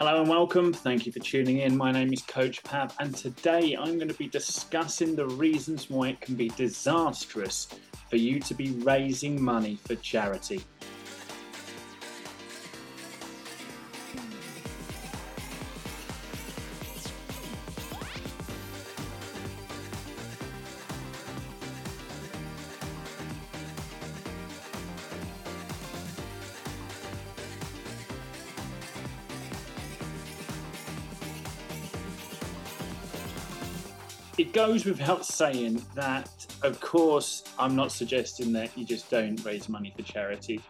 Hello and welcome. Thank you for tuning in. My name is Coach Pav, and today I'm going to be discussing the reasons why it can be disastrous for you to be raising money for charity. It goes without saying that, of course, I'm not suggesting that you just don't raise money for charity.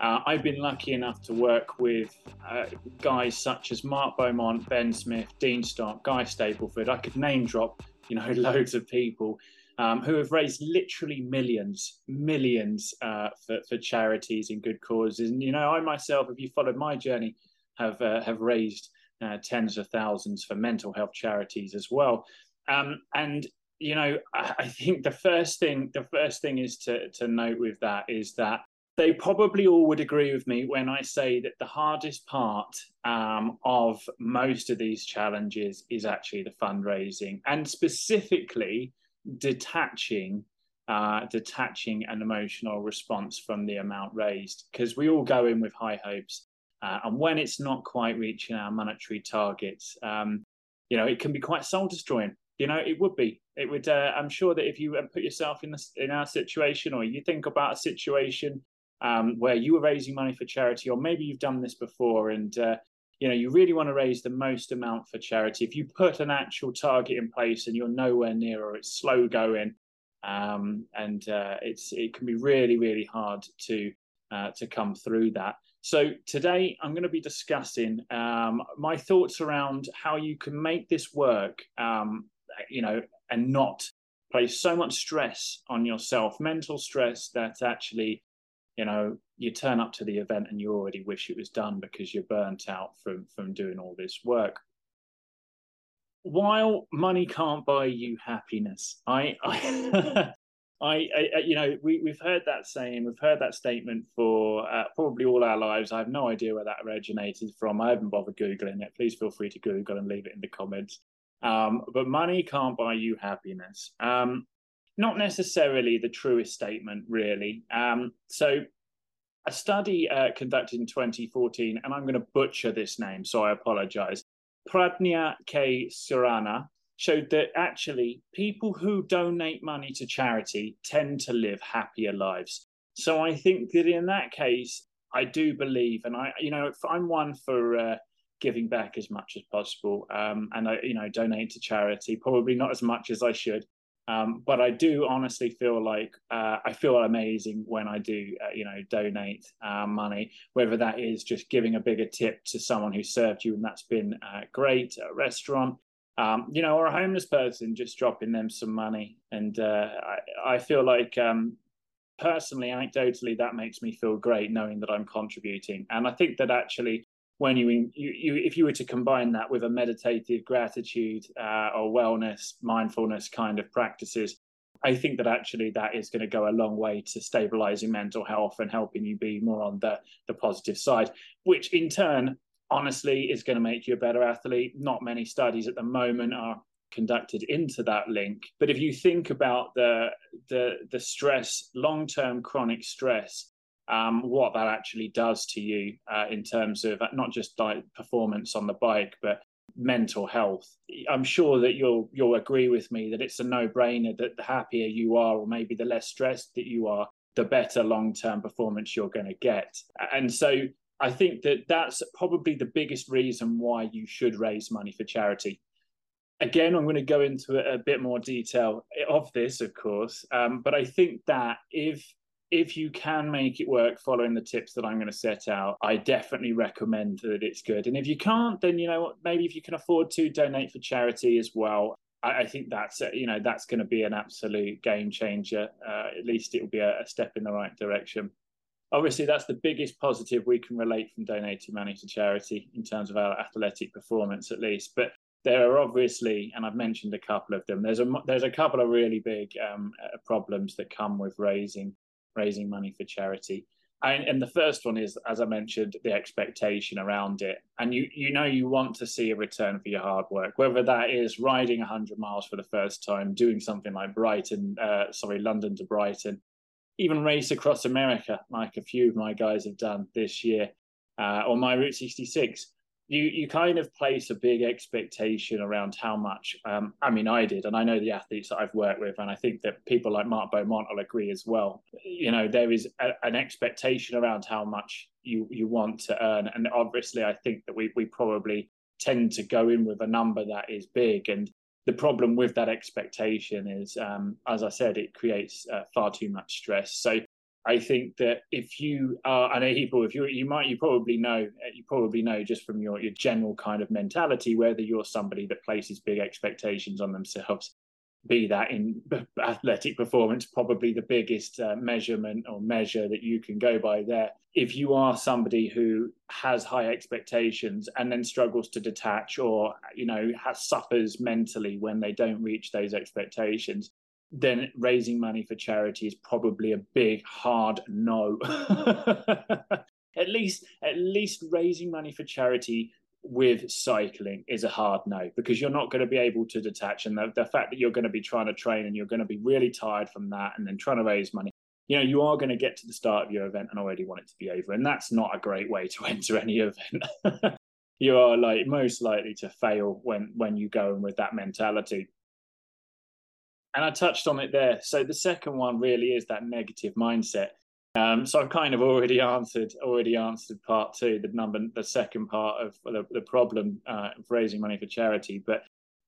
Uh, I've been lucky enough to work with uh, guys such as Mark Beaumont, Ben Smith, Dean Stark, Guy Stapleford. I could name drop, you know, loads of people um, who have raised literally millions, millions uh, for, for charities and good causes. And you know, I myself, if you followed my journey, have uh, have raised uh, tens of thousands for mental health charities as well. Um, and you know, I think the first thing the first thing is to to note with that is that they probably all would agree with me when I say that the hardest part um, of most of these challenges is actually the fundraising and specifically detaching uh, detaching an emotional response from the amount raised because we all go in with high hopes uh, and when it's not quite reaching our monetary targets um, you know it can be quite soul destroying you know, it would be. It would. Uh, I'm sure that if you put yourself in this, in our situation, or you think about a situation um, where you were raising money for charity, or maybe you've done this before, and uh, you know you really want to raise the most amount for charity. If you put an actual target in place and you're nowhere near, or it's slow going, um, and uh, it's it can be really really hard to uh, to come through that. So today I'm going to be discussing um, my thoughts around how you can make this work um, you know, and not place so much stress on yourself, mental stress that actually, you know, you turn up to the event and you already wish it was done because you're burnt out from from doing all this work. While money can't buy you happiness, I, I I, I, you know, we, we've heard that saying, we've heard that statement for uh, probably all our lives. I have no idea where that originated from. I haven't bothered Googling it. Please feel free to Google and leave it in the comments. Um, but money can't buy you happiness. Um, not necessarily the truest statement, really. Um, so, a study uh, conducted in 2014, and I'm going to butcher this name, so I apologize. Pradnya K. Surana showed that actually people who donate money to charity tend to live happier lives. So I think that in that case, I do believe, and I, you know, I'm one for uh, giving back as much as possible, um, and I, you know, donate to charity. Probably not as much as I should, um, but I do honestly feel like uh, I feel amazing when I do, uh, you know, donate uh, money. Whether that is just giving a bigger tip to someone who served you, and that's been uh, great, a restaurant, um, you know, or a homeless person, just dropping them some money. And uh, I, I, feel like um, personally, anecdotally, that makes me feel great knowing that I'm contributing. And I think that actually when you, you, you if you were to combine that with a meditative gratitude uh, or wellness mindfulness kind of practices i think that actually that is going to go a long way to stabilizing mental health and helping you be more on the the positive side which in turn honestly is going to make you a better athlete. Not many studies at the moment are conducted into that link but if you think about the the the stress long term chronic stress um, what that actually does to you uh, in terms of not just like performance on the bike, but mental health. I'm sure that you'll you'll agree with me that it's a no-brainer that the happier you are, or maybe the less stressed that you are, the better long-term performance you're going to get. And so I think that that's probably the biggest reason why you should raise money for charity. Again, I'm going to go into a, bit more detail of this, of course, um, but I think that if if you can make it work following the tips that I'm going to set out, I definitely recommend that it's good. And if you can't, then you know what, maybe if you can afford to donate for charity as well. I, I think that's you know that's going to be an absolute game changer. Uh, at least it will be a, a step in the right direction. Obviously, that's the biggest positive we can relate from donating money to charity in terms of our athletic performance, at least. But there are obviously, and I've mentioned a couple of them. There's a there's a couple of really big um, uh, problems that come with raising raising money for charity. And, and, the first one is, as I mentioned, the expectation around it. And you you know you want to see a return for your hard work, whether that is riding 100 miles for the first time, doing something like Brighton, uh, sorry, London to Brighton, even race across America, like a few of my guys have done this year, uh, or my Route 66 you you kind of place a big expectation around how much. Um, I mean, I did, and I know the athletes that I've worked with, and I think that people like Mark Beaumont will agree as well. You know, there is a, an expectation around how much you you want to earn, and obviously, I think that we we probably tend to go in with a number that is big and the problem with that expectation is, um, as I said, it creates uh, far too much stress. So I think that if you are, know people, if you you might, you probably know, you probably know just from your your general kind of mentality whether you're somebody that places big expectations on themselves. Be that in athletic performance, probably the biggest uh, measurement or measure that you can go by there. If you are somebody who has high expectations and then struggles to detach, or you know, has suffers mentally when they don't reach those expectations, then raising money for charity is probably a big hard no. at least at least raising money for charity with cycling is a hard no because you're not going to be able to detach and the, the fact that you're going to be trying to train and you're going to be really tired from that and then trying to raise money you know you are going to get to the start of your event and already want it to be over and that's not a great way to enter any event you are like most likely to fail when when you go in with that mentality and I touched on it there. So the second one really is that negative mindset. Um, so I've kind of already answered already answered part two, the number, the second part of the, the problem uh, of raising money for charity. But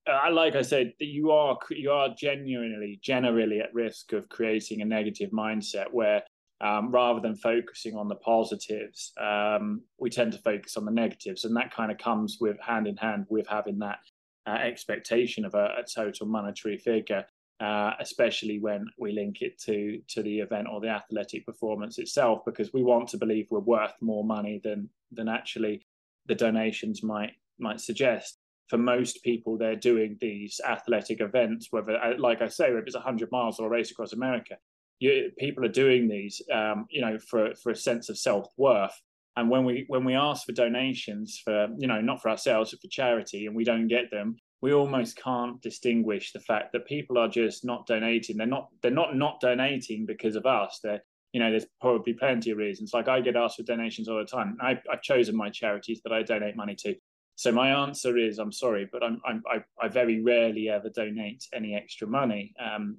uh, like I said, you are you are genuinely generally at risk of creating a negative mindset where um, rather than focusing on the positives, um, we tend to focus on the negatives, and that kind of comes with hand in hand with having that uh, expectation of a, a total monetary figure uh, especially when we link it to to the event or the athletic performance itself, because we want to believe we're worth more money than than actually the donations might might suggest. For most people, they're doing these athletic events, whether, uh, like I say, if it's 100 miles or a race across America, you, people are doing these, um, you know, for for a sense of self worth. And when we when we ask for donations for, you know, not for ourselves but for charity, and we don't get them, we almost can't distinguish the fact that people are just not donating. They're not they're not not donating because of us. They're you know there's probably plenty of reasons. Like I get asked for donations all the time. I, I've chosen my charities that I donate money to. So my answer is I'm sorry, but I'm, I'm I, I very rarely ever donate any extra money. Um,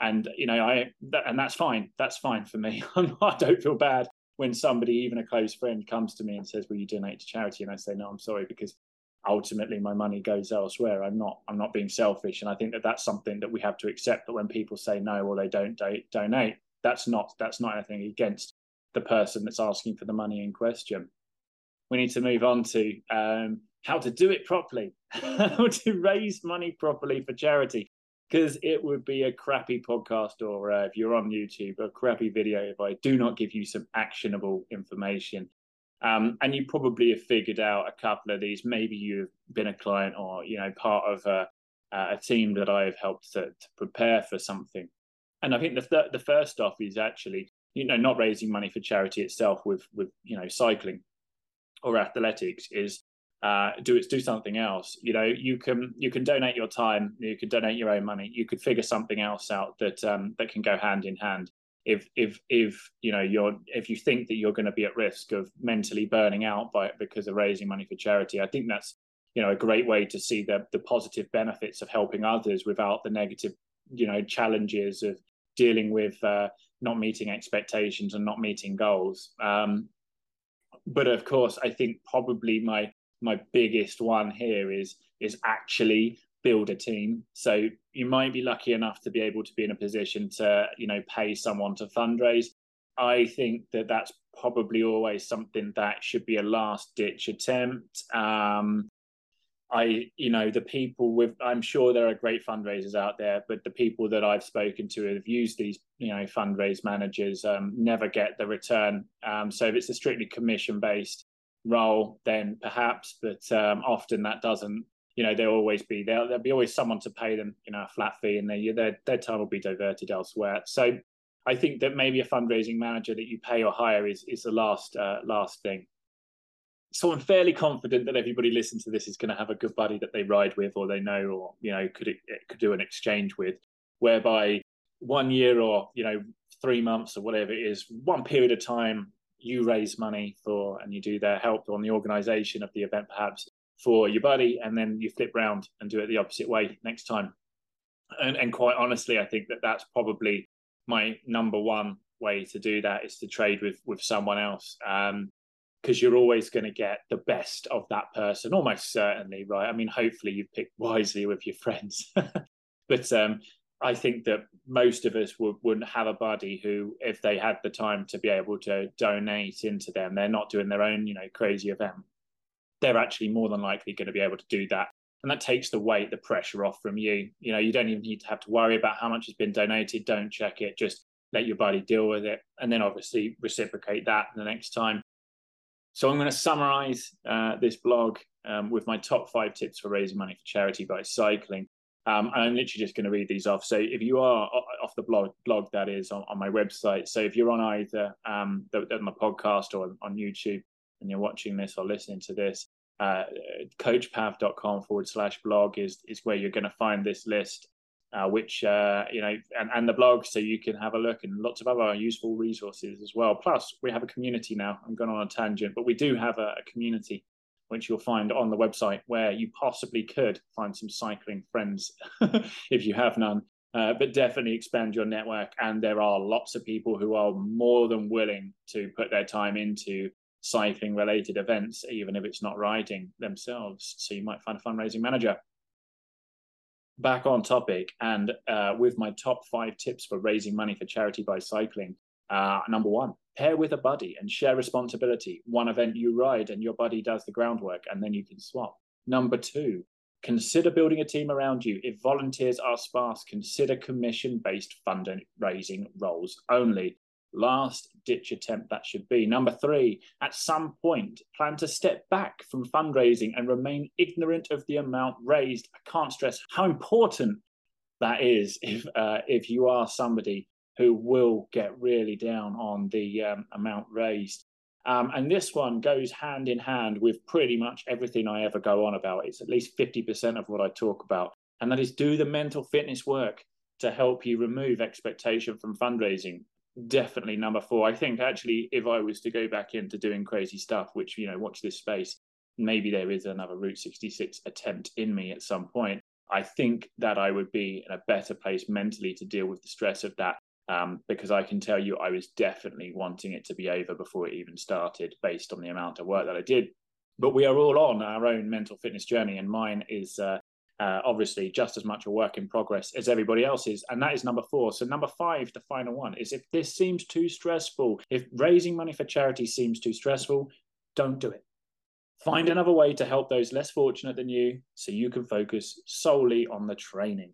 and you know I and that's fine. That's fine for me. I don't feel bad when somebody, even a close friend, comes to me and says, "Will you donate to charity?" And I say, "No, I'm sorry," because ultimately my money goes elsewhere. I'm not i'm not being selfish. And i think that that's something that we have to accept that when people say no or they don't do- donate that's not that's not anything against the person that's asking for the money in question. We need to move on to um, how to do it properly. How to raise money properly for charity. Because it would be a crappy podcast or uh, if you're on youtube a crappy video if i do not give you some actionable information um, and you probably have figured out a couple of these. Maybe you've been a client or you know part of a, a team that I've helped to, to, prepare for something. And I think the th- the first off is actually you know not raising money for charity itself with with you know cycling or athletics is uh, do do something else. You know, you can you can donate your time, you can donate your own money, you could figure something else out that um, that can go hand in hand if if if you know you're if you think that you're going to be at risk of mentally burning out by because of raising money for charity i think that's you know a great way to see the the positive benefits of helping others without the negative you know challenges of dealing with uh, not meeting expectations and not meeting goals. Um, but of course i think probably my my biggest one here is is actually build a team. So you might be lucky enough to be able to be in a position to, you know, pay someone to fundraise. I think that that's probably always something that should be a last ditch attempt. Um, I, you know, the people with, I'm sure there are great fundraisers out there, but the people that I've spoken to have used these, you know, fundraise managers um, never get the return. Um, so if it's a strictly commission based role, then perhaps, but um, often that doesn't you know there'll always be there'll, there'll be always someone to pay them you know a flat fee and their their, their time will be diverted elsewhere so I think that maybe a fundraising manager that you pay or hire is is the last uh, last thing. So I'm fairly confident that everybody listening to this is going to have a good buddy that they ride with, or they know, or you know, could it could do an exchange with, whereby one year or you know three months or whatever it is, one period of time, you raise money for and you do their help on the organisation of the event, perhaps for your buddy, and then you flip round and do it the opposite way next time. And, and quite honestly, I think that that's probably my number one way to do that is to trade with with someone else. Um, because you're always going to get the best of that person, almost certainly, right? I mean, hopefully you've picked wisely with your friends, but um, I think that most of us would, wouldn't have a buddy who, if they had the time to be able to donate into them, they're not doing their own, you know, crazy event. They're actually more than likely going to be able to do that. And that takes the weight the pressure off from you. You know you don't even need to have to worry about how much has been donated. Don't check it. Just let your buddy deal with it and then obviously reciprocate that the next time. So i'm going to summarize uh, this blog um, with my top five tips for raising money for charity by cycling. Um, and i'm literally just going to read these off. So if you are off the blog blog that is on, on my website. So if you're on either um, the, on the podcast or on youtube and you're watching this or listening to this uh, coachpav.com forward slash blog is is where you're going to find this list uh, which uh, you know and, and the blog so you can have a look and lots of other useful resources as well. Plus we have a community now. I'm going on a tangent but we do have a, a community which you'll find on the website where you possibly could find some cycling friends if you have none. Uh, but definitely expand your network and there are lots of people who are more than willing to put their time into cycling related events, even if it's not riding themselves. So you might find a fundraising manager. Back on topic, and uh, with my top five tips for raising money for charity by cycling. Uh, number one, pair with a buddy and share responsibility. One event you ride and your buddy does the groundwork, and then you can swap. Number two, consider building a team around you. If volunteers are sparse, consider commission based fundraising roles only last ditch attempt that should be. Number three, at some point, plan to step back from fundraising and remain ignorant of the amount raised. I can't stress how important that is if uh, if you are somebody who will get really down on the um, amount raised. Um, and this one goes hand in hand with pretty much everything I ever go on about. It's at least 50% of what I talk about. And that is do the mental fitness work to help you remove expectation from fundraising definitely number four. I think actually, if I was to go back into doing crazy stuff, which you know, watch this space, maybe there is another Route 66 attempt in me at some point. I think that I would be in a better place mentally to deal with the stress of that. Um, because I can tell you, I was definitely wanting it to be over before it even started, based on the amount of work that I did. But we are all on our own mental fitness journey, and mine is uh, uh, obviously just as much a work in progress as everybody else's. And that is number four. So, number five, the final one, is if this seems too stressful, if raising money for charity seems too stressful, don't do it. Find another way to help those less fortunate than you so you can focus solely on the training.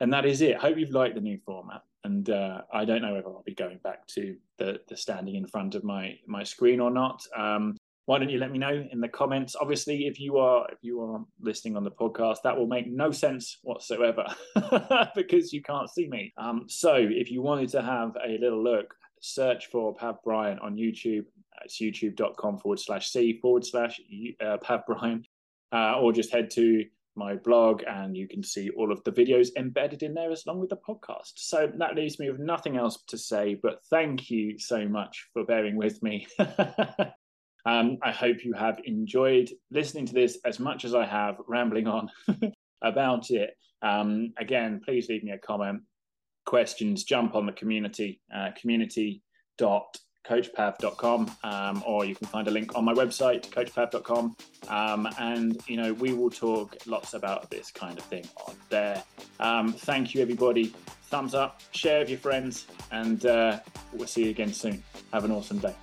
And that is it. Hope you've liked the new format. And uh, I don't know whether I'll be going back to the, the standing in front of my, my screen or not. Um, why don't you let me know in the comments? Obviously if you are if you are listening on the podcast that will make no sense whatsoever because you can't see me. Um, so if you wanted to have a little look search for pav bryan on youtube. It's youtube.com forward slash c forward slash uh, pav bryan uh, or just head to my blog and you can see all of the videos embedded in there as long with the podcast. So that leaves me with nothing else to say but thank you so much for bearing with me Um, I hope you have enjoyed listening to this as much as I have rambling on about it. Um, again, please leave me a comment, questions, jump on the community, uh, community.coachpav.com, um, or you can find a link on my website, coachpav.com. Um, and, you know, we will talk lots about this kind of thing on there. Um, thank you, everybody. Thumbs up, share with your friends, and uh, we'll see you again soon. Have an awesome day.